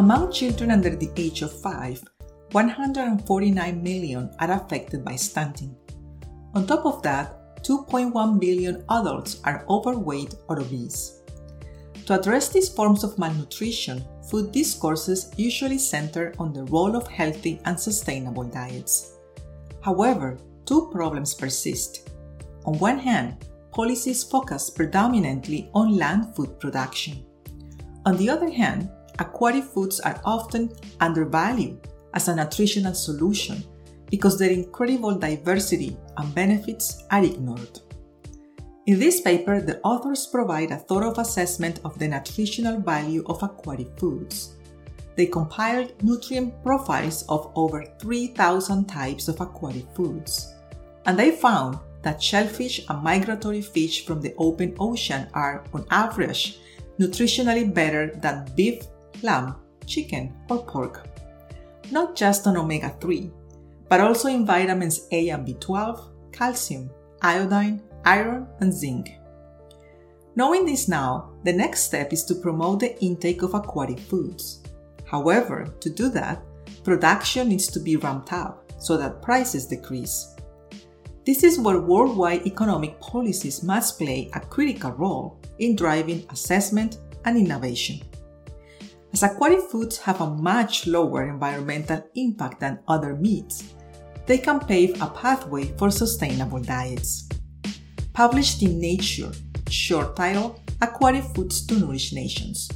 Among children under the age of 5, 149 million are affected by stunting. On top of that, 2.1 billion adults are overweight or obese. To address these forms of malnutrition, food discourses usually center on the role of healthy and sustainable diets. However, two problems persist. On one hand, policies focus predominantly on land food production. On the other hand, aquatic foods are often undervalued as a nutritional solution because their incredible diversity and benefits are ignored. In this paper, the authors provide a thorough assessment of the nutritional value of aquatic foods. They compiled nutrient profiles of over 3,000 types of aquatic foods, and they found that shellfish and migratory fish from the open ocean are, on average, nutritionally better than beef, lamb, chicken, or pork. Not just on omega 3, but also in vitamins A and B12, calcium, iodine, iron, and zinc. Knowing this now, the next step is to promote the intake of aquatic foods. However, to do that, production needs to be ramped up so that prices decrease. This is where worldwide economic policies must play a critical role in driving assessment and innovation. As aquatic foods have a much lower environmental impact than other meats, they can pave a pathway for sustainable diets. Published in Nature, short title Aquatic Foods to Nourish Nations.